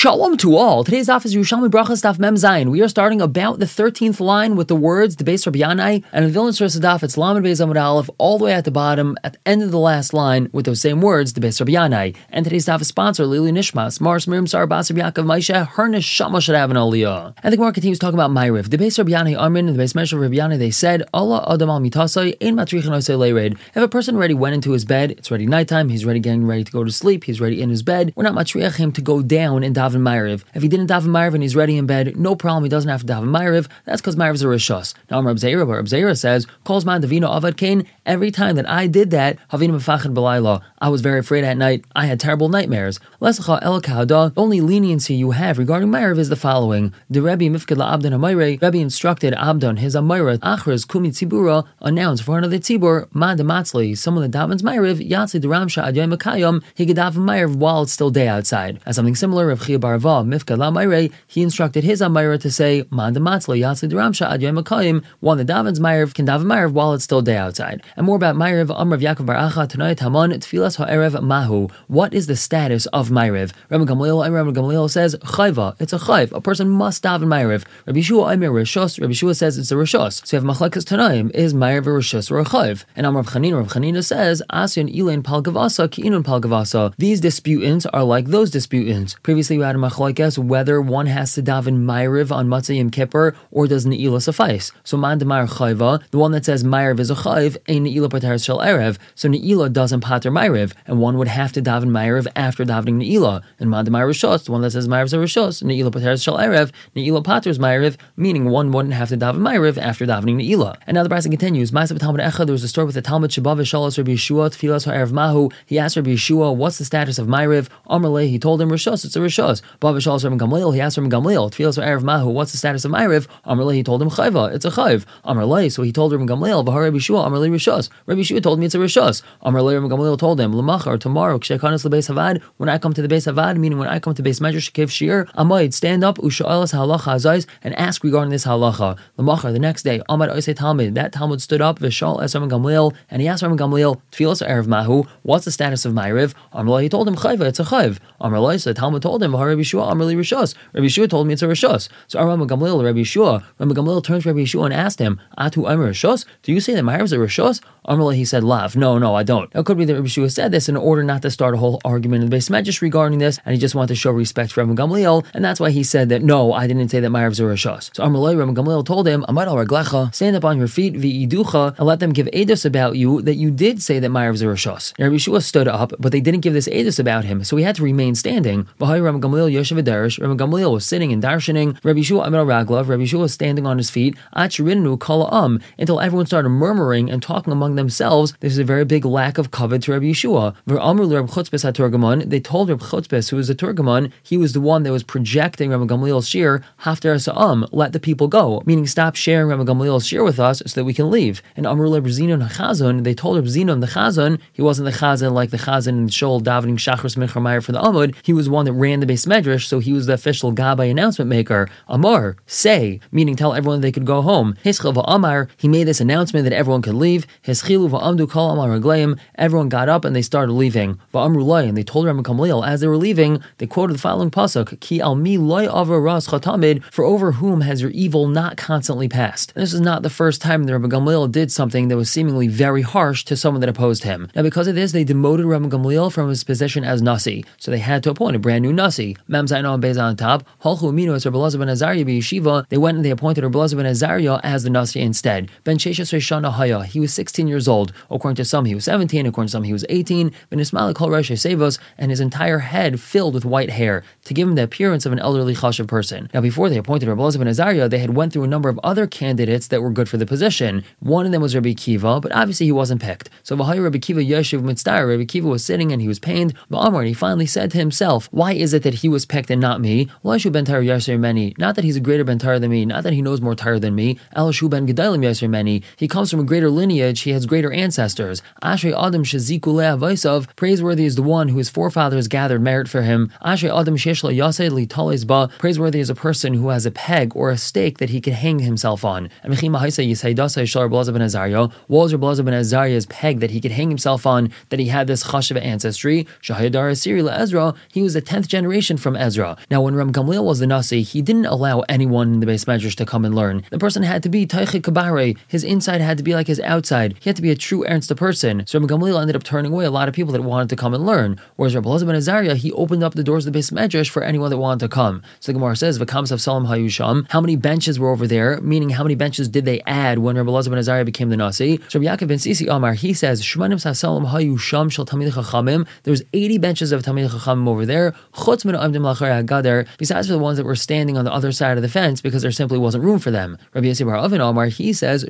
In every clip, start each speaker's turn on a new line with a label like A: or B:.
A: Shalom to all. Today's is Yerushalmi Brachas Daf Mem Zayin. We are starting about the 13th line with the words the base Rabbi Yanai, and the Vilna Source daf it's Lamed Beis Amud Aleph all the way at the bottom at the end of the last line with those same words the base Rabbi Yanai. And today's daf is sponsored Lili Nishmas Mars Miriam Sar Basar Yaakov Maisha Her Neshama should have an aliyah. And the Gemara continues talking about Ma'ariv. The base Rabbi Yanai Armin and the base Measure Rabbi Yanai they said Allah Adam al Mitasai Ein Matrichin Lered. If a person already went into his bed, it's already nighttime. He's already getting ready to go to sleep. He's already in his bed. We're not matriach him to go down and daven Ma'ariv. If he didn't daven Ma'ariv and he's ready in bed, no problem. He doesn't have to daven Ma'ariv. That's because Ma'ariv is a rishos. Now, Rab Zera, but Rab Zera says, calls man Davino Avad Kain. Every time that I did that, Havina Mefachad Belayla, I was very afraid at night. I had terrible nightmares. Lesacha El Kahada, only leniency you have regarding Ma'ariv is the following. The Rebbe Mifkad La Abdan Amayre, Rebbe instructed Abdon, his Amayra, Achras Kumi Tzibura, announced for another Tzibur, Ma Dematzli, someone that davens Ma'ariv, Yatsi Duramsha Adyay Makayam, he could daven Ma'ariv while it's still day outside. As something similar, Rav Chia Barava, Mifkad La Amayre, he instructed his Amayra to say, Ma Dematzli, Yatsi Duramsha Adyay Makayam, one that davens Ma'ariv can daven Ma'ariv while it's still day outside. And more about Ma'ariv, Amrav Yaakov Baracha, Tanayat Haman, Tfilas Ha'erev Mahu. What is the status of Ma'ariv? Rabbi Gamliel, Rabbi Gamliel says, Chayva, it's a chayv. A person must daven Ma'ariv. Rabbi Shua, Amir Rishos, Rabbi Shua says it's a Rishos. So you have Machlakas Tanaim, is Ma'ariv a Rishos or a chayv? And Amrav Chanina, Rav Chanina says, Asyan Elain Palgavasa, Ki'inun Palgavasa. These disputants are like those disputants. Previously we had a Machlakas whether one has to daven Ma'ariv on Matzah Yom Kippur or does Ne'ilah suffice. So Man Demar Chayva, the one that says Ma'ariv is a chayv, ain't Ne'ilah Pater Shel Erev. So Ne'ilah doesn't pater Ma'ariv, and one would have to daven Ma'ariv after davening Ne'ilah. And Man Demar Rishos, the one that says Ma'ariv is a Rishos, Ne'ilah Pater Shel Erev, Ne'ilah Pater's Ma'ariv, meaning one wouldn't have to daven Ma'ariv after davening Ne'ilah. And now the Brisa continues. Ma'asav Talmud Echad, there was a story with the Talmud Shabbat Shalos Rabbi Yeshua, Tfilas Mahu. He asked Rabbi Yeshua, what's the status of Ma'ariv? Amrle, he told him Rishos, it's a Rishos. Bav Shalos Rabbi Gamliel, he asked Rabbi Gamliel, Tfilas Ha'erev Mahu, what's the status of Ma'ariv? Amrle, he told him Chayva, it's a Chayv. Amrle, so he told Rabbi Gamliel, Bahar Rabbi Yeshua, Amrle Rishos. Rabbi Yeshua told me it's a Rishos. Amrle, Rabbi Gamliel told him, Lamachar, tomorrow, Kshekanis Lebeis Havad, when I come to the base Havad, meaning when I come to base Medrash Kev Shir, Amoid, stand up, Usha'alas Halacha Azais, and ask regarding this halacha. Lamachar, the next day, Amad Oisei Talmud, that Talmud stood up, Vishal Es Rabbi Gamliel, and he asked Rabbi Gamliel, Tfilas Erev Mahu, what's the status of Ma'ariv? Amrle, he told him Chayva, it's a Chayv. Amrle, so the Talmud told him, Rabbi Yeshua, Amrli Rishos. Rabbi Shua told me it's a Rishos. So Rabbi Gamliel, Rabbi Yeshua, Rabbi Gamliel turned to Rabbi Shua and asked him, Atu Amr Rishos? Do you say that Ma'ariv is a Rishos? Amrle, he said, Lav. No, no, I don't. Now, it could be that Rabbi Shua said this in order not to start a whole argument in the base just regarding this, and he just wanted to show respect for Rabbi Gamliel, and that's why he said that, no, I didn't say that Ma'ariv is a Rishos. So Amrle, Rabbi Gamliel told him, Amad al Raglecha, stand up on your feet, vi'iducha, and let them give edus about you that you did say that Ma'ariv is a Rishos. Now, Rabbi Yeshua stood up, but they didn't give this edus about him, so he had to remain standing. V'hai Rabbi Gamliel Yoshev Darish, Rabbi Gamliel was sitting and darshaning, Rabbi Yeshua Amid al Raglav, Rabbi Yeshua was standing on his feet, Achirinu Kala Um, until everyone started murmuring and talking among themselves. This is a very big lack of covet to Rabbi Yeshua. They told Rabbi Chutzpes, who was the Turgamon, he was the one that was projecting Rabbi Gamliel's shir, Haftar Sa'am, let the people go, meaning stop sharing Rabbi Gamliel's shir with us so that we can leave. And Amru Rabbi Zinon HaChazon, they told Rabbi Zinon the Chazon, he wasn't the Chazon like the Chazon in Shol davening Shachris Minchamayr for the Amud, he was one that ran the base medrash, so he was the official Gabbai announcement maker. Amar, say, meaning tell everyone they could go home. Hischel Amar, he made this announcement that everyone could leave. Hischilu va'amdu kol amar everyone got up and they started leaving. Va'amru and they told Rabbi Gamliel as they were leaving, they quoted the following pasuk: Ki al mi loy avar ras chatamid, for over whom has your evil not constantly passed. And this is not the first time that Rabbi Gamliel did something that was seemingly very harsh to someone that opposed him. Now, because of this, they demoted Rabbi Gamliel from his position as nasi, so they had to appoint a brand new nasi. Mem Zayin Bez on top. Halchu Aminu as Rabbi Elazar ben Azariah Yeshiva. They went and they appointed Rabbi Elazar ben Azariah as the nasi instead. Ben Sheshes Shana Haya. He was 16 years old. According to some, he was 17. According to some, he was 18. Ben Ismail Kol Rosh Sevos, and his entire head filled with white hair to give him the appearance of an elderly chashav person. Now, before they appointed Rabbi Elazar ben Azariah, they had went through a number of other candidates that were good for the position. One of them was Rabbi Kiva, but obviously he wasn't picked. So Vahaya Rabbi Kiva Yeshiv Mitzdar, Rabbi Kiva was sitting and he was pained. Va'amar, and he finally said to himself, Why is it that he was picked and not me? Lashu ben Tar Yasser Meni. Not that he's a greater ben than me, not that he knows more Tar than me. Elishu ben Gedalim Yasser Meni. He comes from a greater lineage, he has greater ancestors. Ashrei Adam Shazikule Avaisov. Praiseworthy is the one whose forefathers gathered merit for him. Ashrei Adam Sheshla Yaseh Li Ba. Praiseworthy is a person who has a peg or a stake that he can hang himself on. And Mechima Haisa Yisaidasa Shar Blaza ben Azariah. What was Blaza ben Azariah's peg that he could hang himself on, that he had this chashav ancestry? Shahidar Asiri Ezra. He was the tenth generation from Ezra. Now, when Ram Gamliel was the Nasi, he didn't allow anyone in the base medrash to come and learn. The person had to be Taichi Kabare. His inside had to be like his outside. He had to be a true Ernst person. So Ram Gamliel ended up turning away a lot of people that wanted to come and learn. Whereas Rabbi Elazar ben Azariah, he opened up the doors of the base medrash for anyone that wanted to come. So the Gemara says, "V'kams of Salam Hayusham." How many benches were over there? Meaning, how many benches did they add when Rabbi Elazar ben Azariah became the Nasi? So Rabbi Yaakov ben Sisi Amar, he says, "Shmanim Salam Hayusham shel Tamid Chachamim." There's 80 benches of Tamid Chachamim over there. Chutz. Besides for the ones that were standing on the other side of the fence because there simply wasn't room for them. Rabbi Yossi Bar Avin Amar, he says.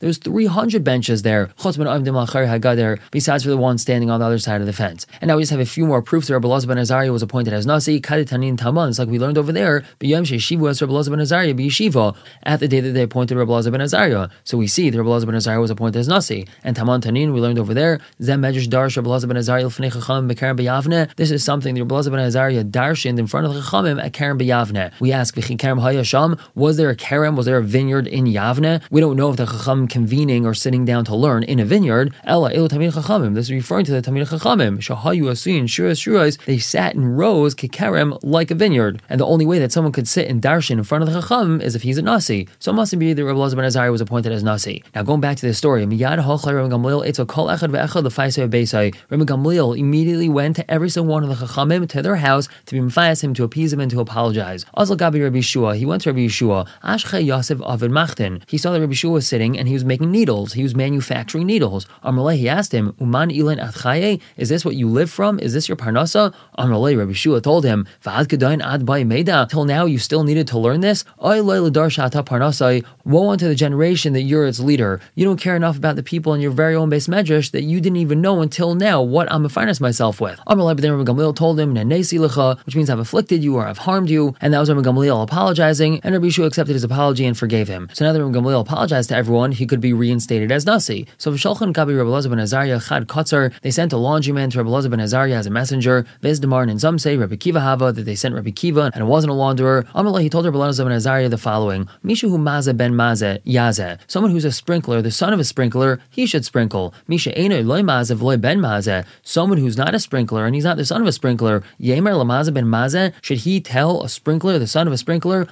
A: There's 300 benches there. Besides for the ones standing on the other side of the fence. And now we just have a few more proofs that Rabbi Elazar ben Azariah was appointed as Nasi. Kaditanin Taman. It's like we learned over there. B'yom Sheshivu as Rabbi Elazar ben at the day that they appointed Rabbi Elazar ben Azariah. So we see that Rabbi ben Azariah was appointed as Nasi. And Taman Tanin we learned over there. This is something that Elazar ben Azariah darshened in front of the Chachamim at Kerem b'Yavne. We ask Kerem Hayasham. Was there a Kerem? Was there a vineyard in Yavne? We don't know if the Chacham convening or sitting down to learn in a vineyard. Ella Elu Tamid Chachamim. This is referring to the Tamid Chachamim. Shahayu Asin Shuras Shuras. They sat in rows Kekerem like a vineyard. And the only way that someone could sit in darshan in front of the Chacham is if he's a Nasi. So it must be that Rabbi ben Azariah was appointed as Nasi. Now going back to the story, Miyad Gamliel Eitzel Kol Echad Ve'echad Lefaisei Beisai. Rabbi Gamliel immediately went to every single one of the Chachamim to their house to be mafayas him, to appease him, and to apologize. Azal Gabi Rabbi Shua. He went to Rabbi Yeshua. Ashche Yosef Avid Machten. He saw that Rabbi Shua was sitting and he was making needles. He was manufacturing needles. Amalei, he asked him, Uman Ilan Atchaye, is this what you live from? Is this your parnasa? Amalei, Rabbi Shua told him, Va'ad Kedain Ad Bai Meda. Till now you still needed to learn this? Oy Loy. Woe unto the generation that you're its leader. You don't care enough about the people in your very own base medrash that you didn't even know until now what I'm a finance myself with. But then Rabbi Gamliel told him, which means I've afflicted you or I've harmed you. And that was Rabbi Gamliel apologizing, and Rabbi Shua accepted his apology and forgave him. So now that Rabbi Gamliel apologized to everyone, he could be reinstated as Nasi. So Vishalchan Gabi Rabbi Elazar ben Azariah Chad Kotzer, they sent a laundryman to Rabbi Elazar ben Azariah as a messenger. Demar and some say Rabbi Kiva Hava that they sent Rabbi Kiva and it wasn't a launderer. Amallah, he told Rabbi Elazar ben Azariah the following: Misha hu maze ben maze yaze. Someone who's a sprinkler, the son of a sprinkler, he should sprinkle. Misha eno loy maze v'loy ben maze. Someone who's not a sprinkler and he's not the son of a sprinkler, yemer lamaze ben maze. Should he tell a sprinkler, the son of a sprinkler,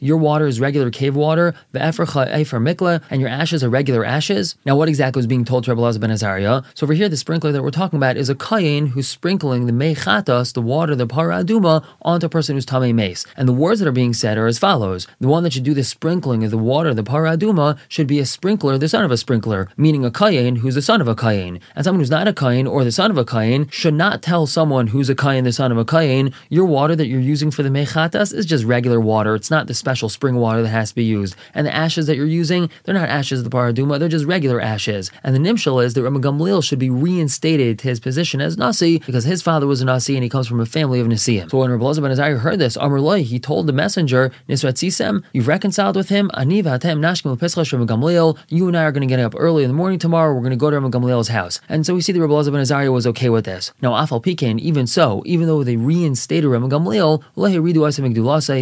A: your water is regular cave water, and your ashes are regular ashes? Now, what exactly was being told to Rabbi Elazar ben Azariah? So over here, the sprinkler that we're talking about is a kayin who's sprinkling the mechatas, the water, the paraduma, onto a person who's tame mace. And the words that are being said are as follows: the one that should do the sprinkling of the water, the paraduma, should be a sprinkler, the son of a sprinkler, meaning a kayin who's the son of a kayin. And someone who's not a kayin or the son of a kayin should not tell someone who's a kayin, the son of a kayin, your water that you're using for the mechatas is just regular water. It's not the special spring water that has to be used. And the ashes that you're using, they're not ashes of the paraduma, they're just regular ashes. And the nimshal is that Rabbi Gamliel should be reinstated to his position as Nasi because his father was a Nasi and he comes from a family of Nasiim. So when Rabbi Elazar ben Azariah heard this, Amr Loi, he told the messenger, Nisrat Sisem, you've reconciled with him, Ani v'atem nashkim Gamliel, you and I are going to get up early in the morning tomorrow, we're going to go to Rabbi Gamliel's house. And so we see that Rabbi Elazar ben Azariah was okay with this. Now, Afal Pikin, even so, even though they reinstated Rabbi Gamliel,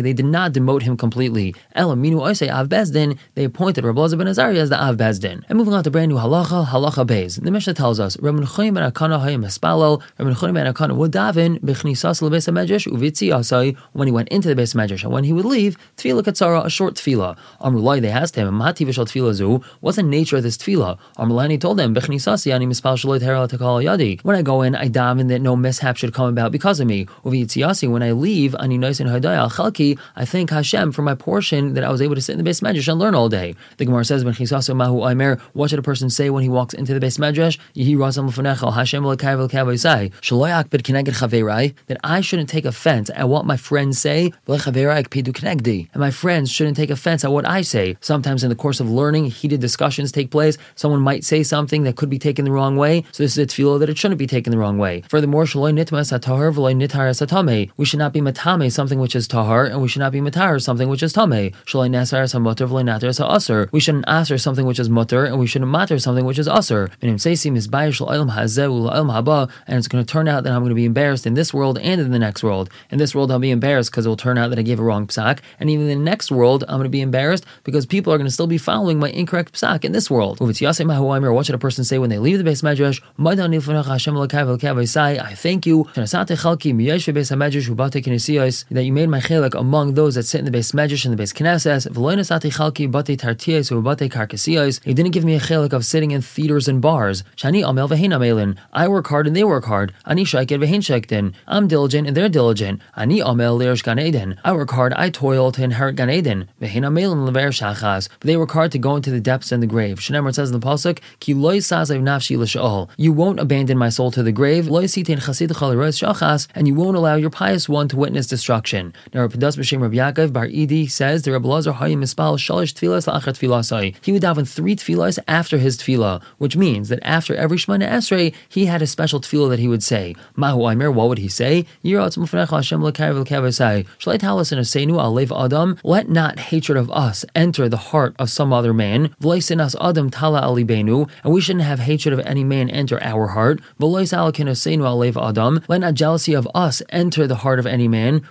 A: they did not demote him completely. Elaminu they appointed Rabbi Elazar ben Azariah as the Av Bezdin. And moving on to brand new halacha, halacha Bez. The Mishnah tells us, Rabbi Nechunya ben Hakanah hayim espalel, Rabbi Nechunya ben Hakanah would daven, b'chnisas lebes medrash uvitzi asai, when he went into the base medrash, and when he would leave, tefillah katsara, a short tefillah. Amrulai, they asked him, Mati v'shal tefillah zu, what's the nature of this tefillah? Amrulai, he told them, b'chnisasi ani mispal takal yadi. When I go in, I daven that no mishap should come about because of me. When I leave, ani nois and hadaya chalki, I thank Hashem for my portion that I was able to sit in the base medrash and learn all day. The Gemara says, b'chnisasu mahu aimer, what should a person say when he walks into the base medrash? Yihi rasam l'fanecha, Hashem l'kai v'lkai v'isai, shaloy akbid chaverai, that I shouldn't take offense at what my friends say, and my friends shouldn't take offense at what I say. Sometimes in the course of learning, heated discussions take place. Someone might say something that could be taken the wrong way, so this is a tefillah that it shouldn't be taken the wrong way. Furthermore, shaloy we should not be matame something which is tahar, and we should not be matar something which is tame. Shaloy nasar samotar v'loy natar sa we shouldn't answer something which is mutter, and we shouldn't matter something which is aser. And it's going to turn out that I'm going to be embarrassed in this world and in the next world. In this world, I'll be embarrassed because it will turn out that I gave a wrong psak, and even in the next world, I'm going to be embarrassed because people are going to still be following my incorrect psak in this world. What should a person say when they leave the base medrash? I thank you that you made my chelik among those that sit in the base medrash and the base knesses. You didn't give me a chelik of sitting in theaters and bars. I work hard and they work hard. I'm diligent and they're diligent. I work hard. I toil to inherit gan eden. But they work hard to go into the depths and the grave. Shneimar says in the pasuk. You won't abandon my soul to the grave. And you won't allow your pious one to witness destruction. Now, Rapidas B'Shem Rabbi Yaakov Bar Idi says the Rabbi Lazar Hayim Mispal Shalish Tfilas. He would daven three tfilas after his tefillah, which means that after every Shemana Esrei, he had a special tefillah that he would say. Mahu Aimer, what would he say? Adam. Let not hatred of us enter the heart of some other man. Adam Tala Alibenu, and we shouldn't have hatred of any man enter our heart. Alakin Adam. Let not jealousy of us enter the heart of any man.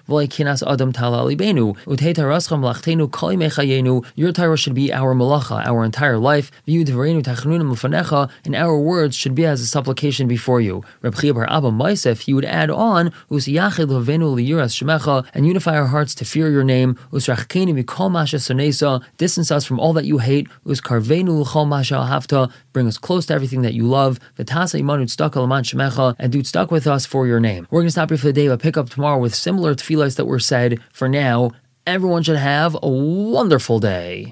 A: Your Torah should be our malacha, our entire life. And our words should be as a supplication before you. He would add on, and unify our hearts to fear your name. Distance us from all that you hate. Bring us close to everything that you love. And do stuck with us for your name. We're going to stop here for the day, but pick up tomorrow with similar tefillahs that were said. For now, everyone should have a wonderful day.